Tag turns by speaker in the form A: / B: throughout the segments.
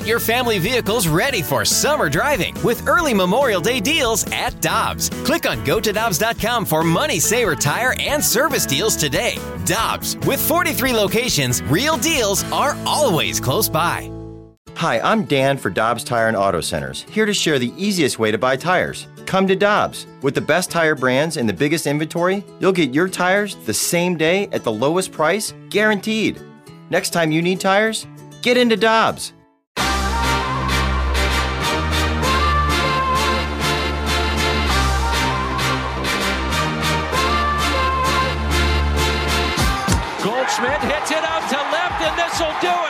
A: Get your family vehicles ready for summer driving with early Memorial Day deals at Dobbs. Click on gotodobbs.com for money saver tire and service deals today. Dobbs, with 43 locations, real deals are always close by.
B: Hi, I'm Dan for Dobbs Tire and Auto Centers, here to share the easiest way to buy tires. Come to Dobbs. With the best tire brands and the biggest inventory, you'll get your tires the same day at the lowest price, guaranteed. Next time you need tires, get into Dobbs.
C: Will do it.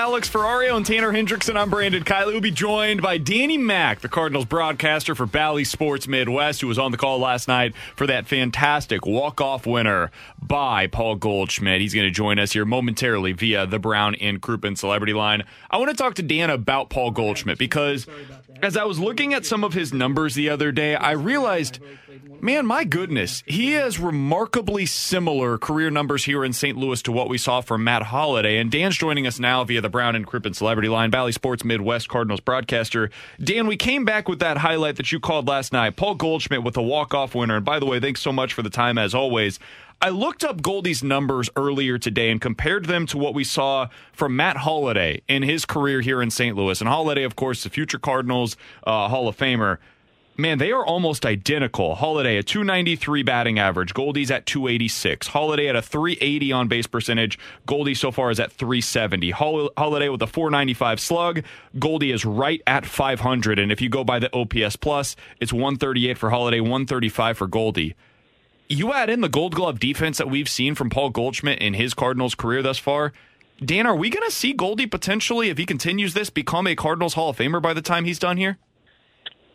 D: Alex Ferrario and Tanner Hendrickson, I'm Brandon Kiley. We'll be joined by Danny Mack, the Cardinals broadcaster for Bally Sports Midwest, who was on the call last night for that fantastic walk-off winner by Paul Goldschmidt. He's going to join us here momentarily via the Brown and Crouppen Celebrity Line. I want to talk to Dan about Paul Goldschmidt because as I was looking at some of his numbers the other day, I realized, man, my goodness, he has remarkably similar career numbers here in St. Louis to what we saw from Matt Holliday. And Dan's joining us now via the Brown and Crouppen Celebrity Line, Bally Sports Midwest Cardinals broadcaster. Dan, we came back with that highlight that you called last night, Paul Goldschmidt with a walk-off winner. And by the way, thanks so much for the time as always. I looked up Goldie's numbers earlier today and compared them to what we saw from Matt Holliday in his career here in St. Louis. And Holliday, of course, the future Cardinals uh, Hall of Famer. Man, they are almost identical. Holliday at 293 batting average, Goldie's at 286. Holliday at a 380 on base percentage, Goldie so far is at 370. Holliday with a 495 slug, Goldie is right at 500. And if you go by the OPS plus, it's 138 for Holliday, 135 for Goldie you add in the gold glove defense that we've seen from Paul Goldschmidt in his Cardinals career thus far. Dan, are we going to see Goldie potentially, if he continues this, become a Cardinals Hall of Famer by the time he's done here?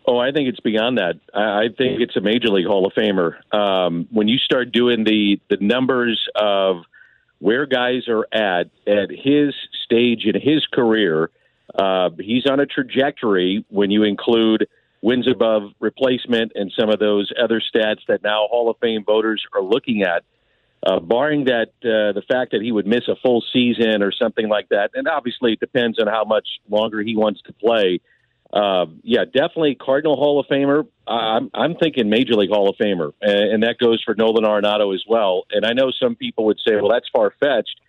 E: Oh, I think it's beyond that. I think it's a major league Hall of Famer. Um, when you start doing the the numbers of where guys are at at his stage in his career, uh, he's on a trajectory. When you include wins above replacement and some of those other stats that now Hall of Fame voters are looking at. Uh, barring that, uh, the fact that he would miss a full season or something like that, and obviously it depends on how much longer he wants to play. Uh, yeah, definitely Cardinal Hall of Famer. I'm, I'm thinking Major League Hall of Famer, and, and that goes for Nolan Arenado as well. And I know some people would say, well, that's far fetched.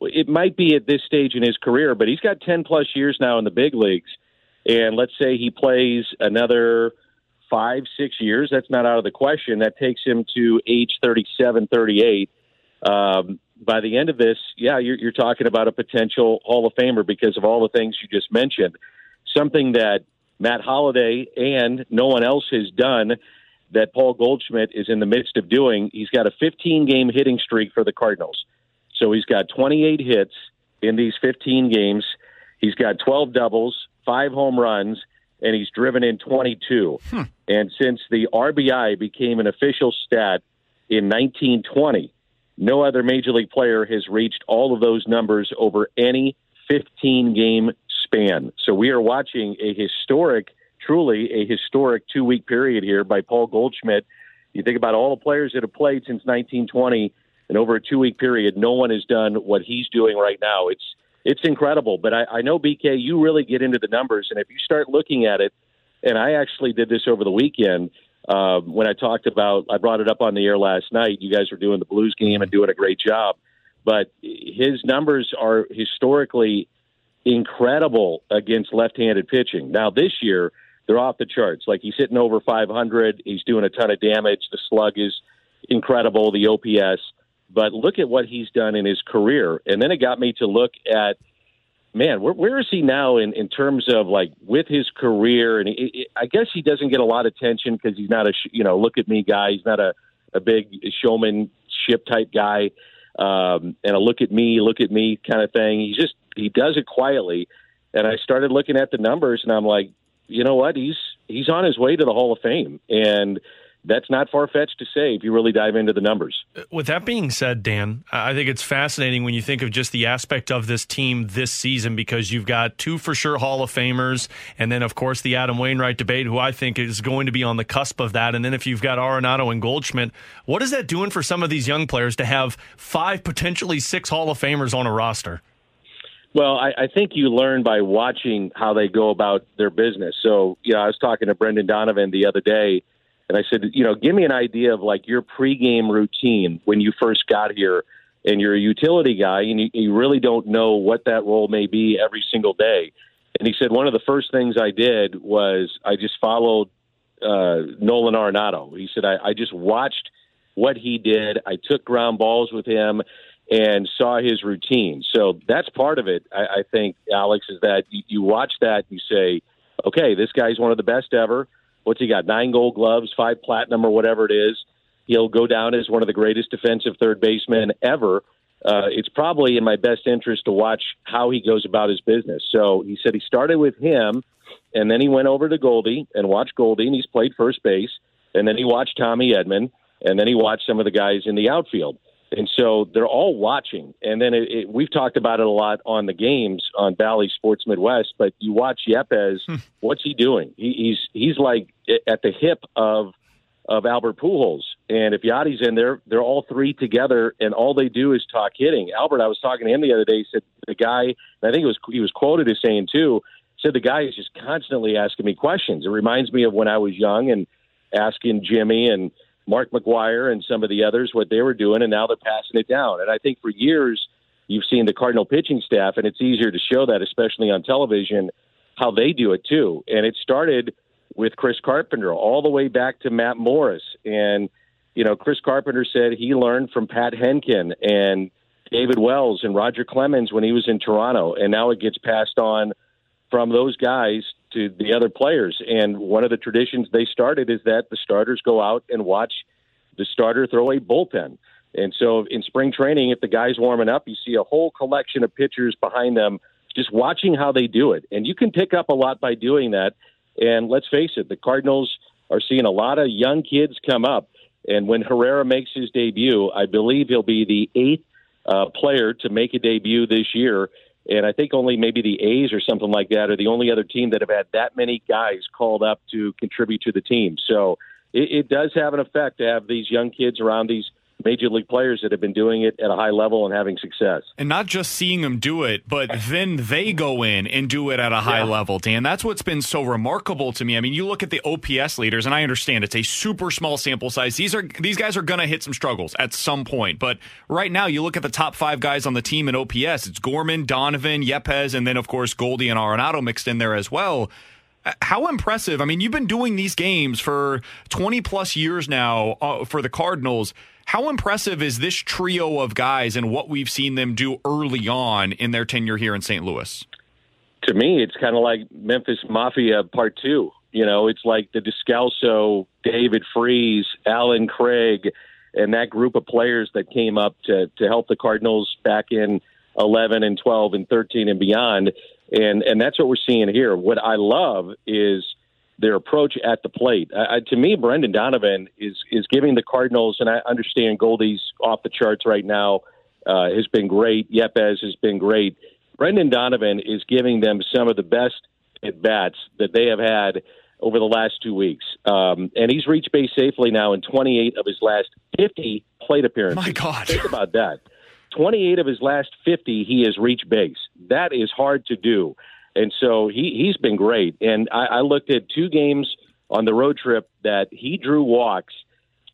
E: It might be at this stage in his career, but he's got 10 plus years now in the big leagues and let's say he plays another five, six years, that's not out of the question. That takes him to age 37, 38. Um, by the end of this, yeah, you're, you're talking about a potential Hall of Famer because of all the things you just mentioned. Something that Matt Holliday and no one else has done that Paul Goldschmidt is in the midst of doing. He's got a 15 game hitting streak for the Cardinals. So he's got 28 hits in these 15 games. He's got 12 doubles, five home runs, and he's driven in 22. Hmm. And since the RBI became an official stat in 1920, no other major league player has reached all of those numbers over any 15 game span. So we are watching a historic, truly a historic two week period here by Paul Goldschmidt. You think about all the players that have played since 1920, and over a two week period, no one has done what he's doing right now. It's it's incredible. But I, I know BK, you really get into the numbers, and if you start looking at it, and I actually did this over the weekend uh, when I talked about, I brought it up on the air last night. You guys were doing the Blues game and doing a great job, but his numbers are historically incredible against left-handed pitching. Now this year they're off the charts. Like he's hitting over 500. He's doing a ton of damage. The slug is incredible. The OPS. But look at what he's done in his career. And then it got me to look at, man, where, where is he now in, in terms of like with his career? And I guess he doesn't get a lot of attention because he's not a, you know, look at me guy. He's not a, a big showmanship type guy. Um, and a look at me, look at me kind of thing. He just, he does it quietly. And I started looking at the numbers and I'm like, you know what? He's, he's on his way to the Hall of Fame. And, that's not far fetched to say if you really dive into the numbers.
F: Uh, with that being said, Dan, I think it's fascinating when you think of just the aspect of this team this season because you've got two for sure Hall of Famers, and then, of course, the Adam Wainwright debate, who I think is going to be on the cusp of that. And then if you've got Arenado and Goldschmidt, what is that doing for some of these young players to have five, potentially six Hall of Famers on a roster?
E: Well, I, I think you learn by watching how they go about their business. So, you know, I was talking to Brendan Donovan the other day and I said, you know, give me an idea of like your pregame routine when you first got here and you're a utility guy and you, you really don't know what that role may be every single day. And he said, one of the first things I did was I just followed uh, Nolan Arenado. He said, I, I just watched what he did. I took ground balls with him and saw his routine. So that's part of it, I, I think, Alex, is that you, you watch that, you say, okay, this guy's one of the best ever what's he got? Nine gold gloves, five platinum, or whatever it is. He'll go down as one of the greatest defensive third basemen ever. Uh, it's probably in my best interest to watch how he goes about his business. So he said he started with him, and then he went over to Goldie and watched Goldie, and he's played first base, and then he watched Tommy Edman, and then he watched some of the guys in the outfield. And so they're all watching. And then it, it, we've talked about it a lot on the games on Bally Sports Midwest. But you watch Yepez, hmm. what's he doing? He, he's he's like at the hip of of Albert Pujols. And if Yadi's in there, they're all three together, and all they do is talk hitting. Albert, I was talking to him the other day. He said the guy, and I think it was he was quoted as saying too, said the guy is just constantly asking me questions. It reminds me of when I was young and asking Jimmy and Mark McGwire and some of the others what they were doing, and now they're passing it down. And I think for years you've seen the Cardinal pitching staff, and it's easier to show that, especially on television, how they do it too. And it started with Chris Carpenter all the way back to Matt Morris. And, you know, Chris Carpenter said he learned from Pat Hentgen and David Wells and Roger Clemens when he was in Toronto. And now it gets passed on from those guys to the other players. And one of the traditions they started is that the starters go out and watch the starter throw a bullpen. And so in spring training, if the guy's warming up, you see a whole collection of pitchers behind them just watching how they do it. And you can pick up a lot by doing that. And let's face it, the Cardinals are seeing a lot of young kids come up. And when Herrera makes his debut, I believe he'll be the eighth uh, player to make a debut this year. And I think only maybe the A's or something like that are the only other team that have had that many guys called up to contribute to the team. So it, it does have an effect to have these young kids around these major league players that have been doing it at a high level and having success.
D: And not just seeing them do it, but then they go in and do it at a high yeah. level, Dan. That's what's been so remarkable to me. I mean, you look at the OPS leaders, and I understand it's a super small sample size. These are these guys are going to hit some struggles at some point, but right now you look at the top five guys on the team in OPS. It's Gorman, Donovan, Yepez, and then of course Goldie and Arenado mixed in there as well how impressive. I mean, you've been doing these games for 20 plus years now uh, for the Cardinals. How impressive is this trio of guys and what we've seen them do early on in their tenure here in St. Louis?
E: To me, it's kind of like Memphis Mafia Part Two. You know, it's like the Descalso, David Freese, Allen Craig, and that group of players that came up to to help the Cardinals back in 11 and 12 and 13 and beyond. And and that's what we're seeing here. What I love is their approach at the plate. Uh, to me, Brendan Donovan is is giving the Cardinals, and I understand Goldie's off the charts right now. Uh, has been great. Yepez has been great. Brendan Donovan is giving them some of the best at bats that they have had over the last two weeks. Um, and he's reached base safely now in 28 of his last 50 plate appearances.
D: My God.
E: Think about that. 28 of his last 50, he has reached base. That is hard to do. And so he, he's been great. And I, I looked at two games on the road trip that he drew walks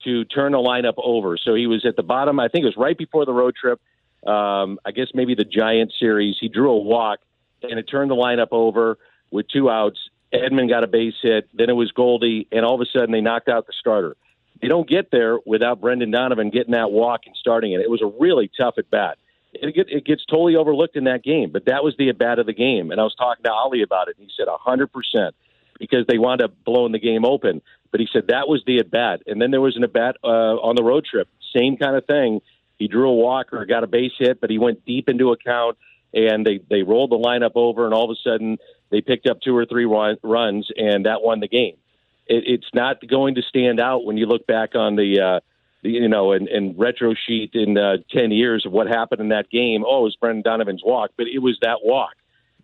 E: to turn the lineup over. So he was at the bottom. I think it was right before the road trip. Um, I guess maybe the Giant series. He drew a walk and it turned the lineup over with two outs. Edman got a base hit. Then it was Goldie, and all of a sudden they knocked out the starter. You don't get there without Brendan Donovan getting that walk and starting it. It was a really tough at bat it, it gets totally overlooked in that game. But that was the at bat of the game, and I was talking to Oli about it, and he said hundred percent because they wound up blowing the game open. But he said that was the at bat, and then there was an at bat uh, on the road trip, same kind of thing. He drew a walk or got a base hit, but he went deep into a count, and they they rolled the lineup over, and all of a sudden they picked up two or three run, runs, and that won the game. It, it's not going to stand out when you look back on the, uh, the you know, and, and Retrosheet in uh, 10 years of what happened in that game. Oh, it was Brendan Donovan's walk, but it was that walk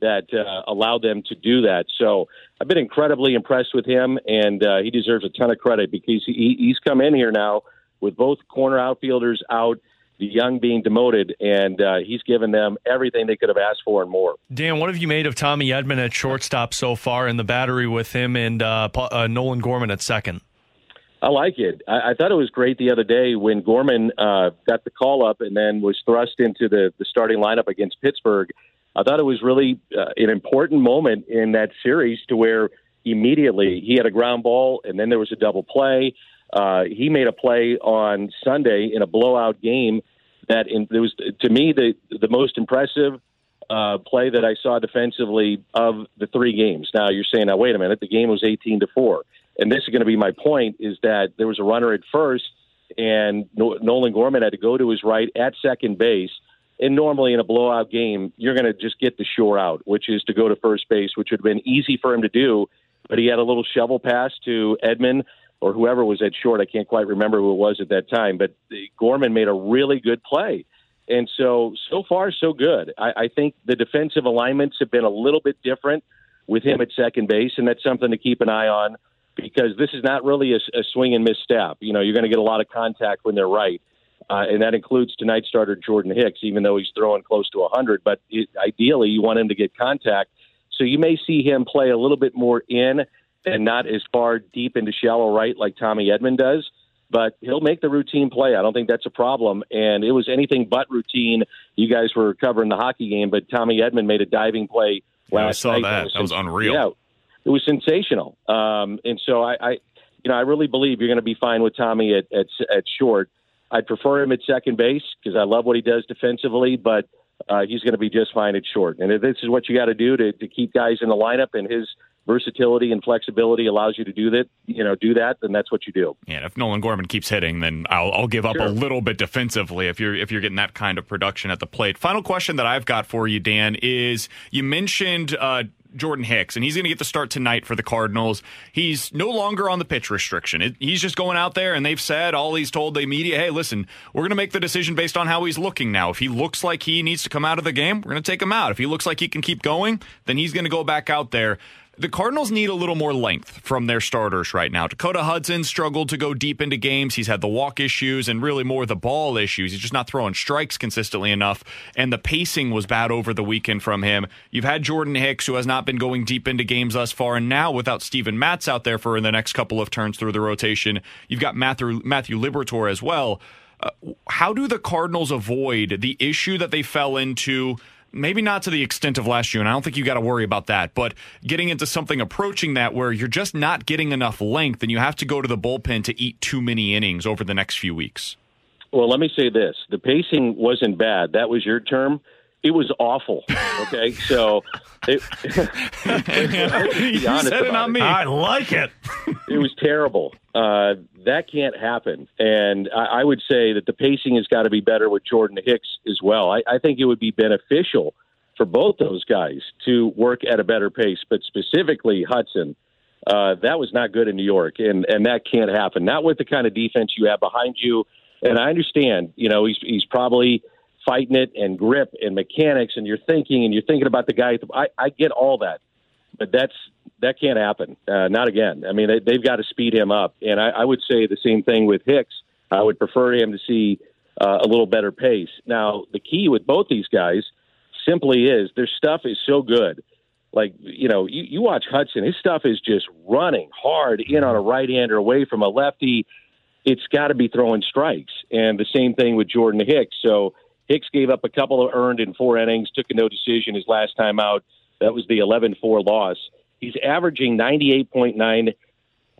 E: that uh, allowed them to do that. So I've been incredibly impressed with him, and uh, he deserves a ton of credit because he, he's come in here now with both corner outfielders out the young being demoted, and uh, he's given them everything they could have asked for and more.
F: Dan, what have you made of Tommy Edman at shortstop so far in the battery with him and uh, uh, Nolan Gorman at second?
E: I like it. I, I thought it was great the other day when Gorman uh, got the call up and then was thrust into the, the starting lineup against Pittsburgh. I thought it was really uh, an important moment in that series to where immediately he had a ground ball and then there was a double play. Uh, he made a play on Sunday in a blowout game that in, it was to me the the most impressive uh, play that I saw defensively of the three games. Now you're saying, now wait a minute, the game was 18 to four, and this is going to be my point: is that there was a runner at first, and Nolan Gorman had to go to his right at second base. And normally in a blowout game, you're going to just get the shore out, which is to go to first base, which would have been easy for him to do. But he had a little shovel pass to Edman, or whoever was at short. I can't quite remember who it was at that time, but Gorman made a really good play. And so, so far, so good. I, I think the defensive alignments have been a little bit different with him at second base, and that's something to keep an eye on because this is not really a, a swing and miss step. You know, you're going to get a lot of contact when they're right. Uh, and that includes tonight's starter Jordan Hicks, even though he's throwing close to 100. But it, ideally, you want him to get contact. So you may see him play a little bit more in and not as far deep into shallow right like Tommy Edman does. But he'll make the routine play. I don't think that's a problem. And it was anything but routine. You guys were covering the hockey game, but Tommy Edman made a diving play last
D: yeah, I saw
E: night.
D: that. That was, that was unreal.
E: Yeah, it was sensational. Um, and so I, I, you know, I really believe you're going to be fine with Tommy at, at, at short. I'd prefer him at second base because I love what he does defensively, but uh, he's going to be just fine at short. And this is what you got to do to, to keep guys in the lineup. And his versatility and flexibility allows you to do that, you know, do that, then that's what you do.
D: Yeah, if Nolan Gorman keeps hitting, then I'll, I'll give up sure. a little bit defensively if you're if you're getting that kind of production at the plate. Final question that I've got for you, Dan, is you mentioned. Uh, Jordan Hicks, and he's going to get the start tonight for the Cardinals. He's no longer on the pitch restriction. It, he's just going out there, and they've said all he's told the media, hey, listen, we're going to make the decision based on how he's looking now. If he looks like he needs to come out of the game, we're going to take him out. If he looks like he can keep going, then he's going to go back out there the Cardinals need a little more length from their starters right now. Dakota Hudson struggled to go deep into games. He's had the walk issues and really more the ball issues. He's just not throwing strikes consistently enough, and the pacing was bad over the weekend from him. You've had Jordan Hicks, who has not been going deep into games thus far, and now without Steven Matz out there for the next couple of turns through the rotation, you've got Matthew, Matthew Liberatore as well. Uh, how do the Cardinals avoid the issue that they fell into? Maybe not to the extent of last year, and I don't think you got to worry about that, but getting into something approaching that where you're just not getting enough length and you have to go to the bullpen to eat too many innings over the next few weeks?
E: Well, let me say this the pacing wasn't bad. That was your term. It was awful. Okay, so it,
F: you said it, not me. I like it.
E: it was terrible. Uh, that can't happen, and I, I would say that the pacing has got to be better with Jordan Hicks as well. I, I think it would be beneficial for both those guys to work at a better pace, but specifically Hudson. Uh, that was not good in New York, and and that can't happen. Not with the kind of defense you have behind you. And I understand, you know, he's he's probably fighting it and grip and mechanics and you're thinking and you're thinking about the guy. I, I get all that, but that's that can't happen. Uh, not again. I mean, they, they've got to speed him up. And I, I would say the same thing with Hicks. I would prefer him to see uh, a little better pace. Now, the key with both these guys simply is their stuff is so good. Like, you know, you, you watch Hudson, his stuff is just running hard in on a right hander away from a lefty. It's got to be throwing strikes. And the same thing with Jordan Hicks. So Hicks gave up a couple of earned in four innings, took a no decision his last time out. That was the 11 4 loss. He's averaging 98.9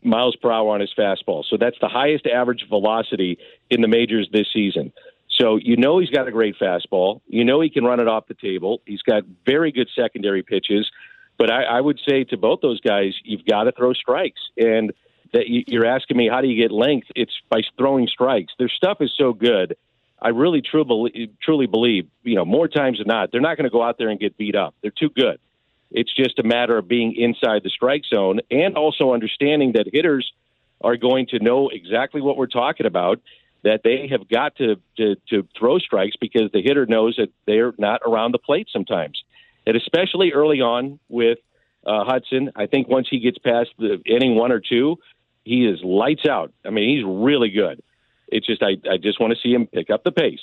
E: miles per hour on his fastball. So that's the highest average velocity in the majors this season. So you know he's got a great fastball. You know he can run it off the table. He's got very good secondary pitches. But I, I would say to both those guys, you've got to throw strikes. And that you're asking me, how do you get length? It's by throwing strikes. Their stuff is so good I really truly truly believe, you know, more times than not, they're not going to go out there and get beat up. They're too good. It's just a matter of being inside the strike zone and also understanding that hitters are going to know exactly what we're talking about. That they have got to, to to throw strikes because the hitter knows that they're not around the plate sometimes, and especially early on with uh, Hudson. I think once he gets past the inning one or two, he is lights out. I mean, he's really good. It's just I I just want to see him pick up the pace.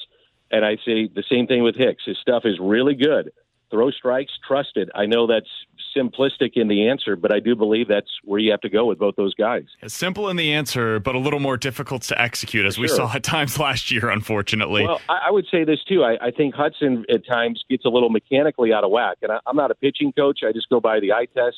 E: And I say the same thing with Hicks. His stuff is really good. Throw strikes, trust it. I know that's simplistic in the answer, but I do believe that's where you have to go with both those guys.
D: It's simple in the answer, but a little more difficult to execute, as
E: For
D: we saw at times last year, unfortunately.
E: Well, I, I would say this too. I, I think Hudson at times gets a little mechanically out of whack, and I, I'm not a pitching coach. I just go by the eye test.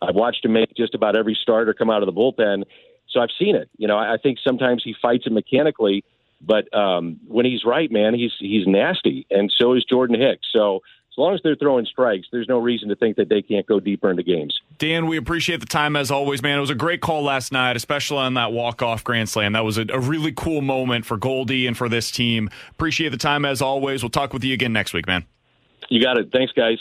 E: I've watched him make just about every starter come out of the bullpen, so I've seen it. You know, I, think sometimes he fights it mechanically, but um, when he's right, man, he's he's nasty, and so is Jordan Hicks. So as long as they're throwing strikes, there's no reason to think that they can't go deeper into games.
D: Dan, we appreciate the time as always, man. It was a great call last night, especially on that walk-off grand slam. That was a, a really cool moment for Goldie and for this team. Appreciate the time as always. We'll talk with you again next week, man.
E: You got it. Thanks, guys.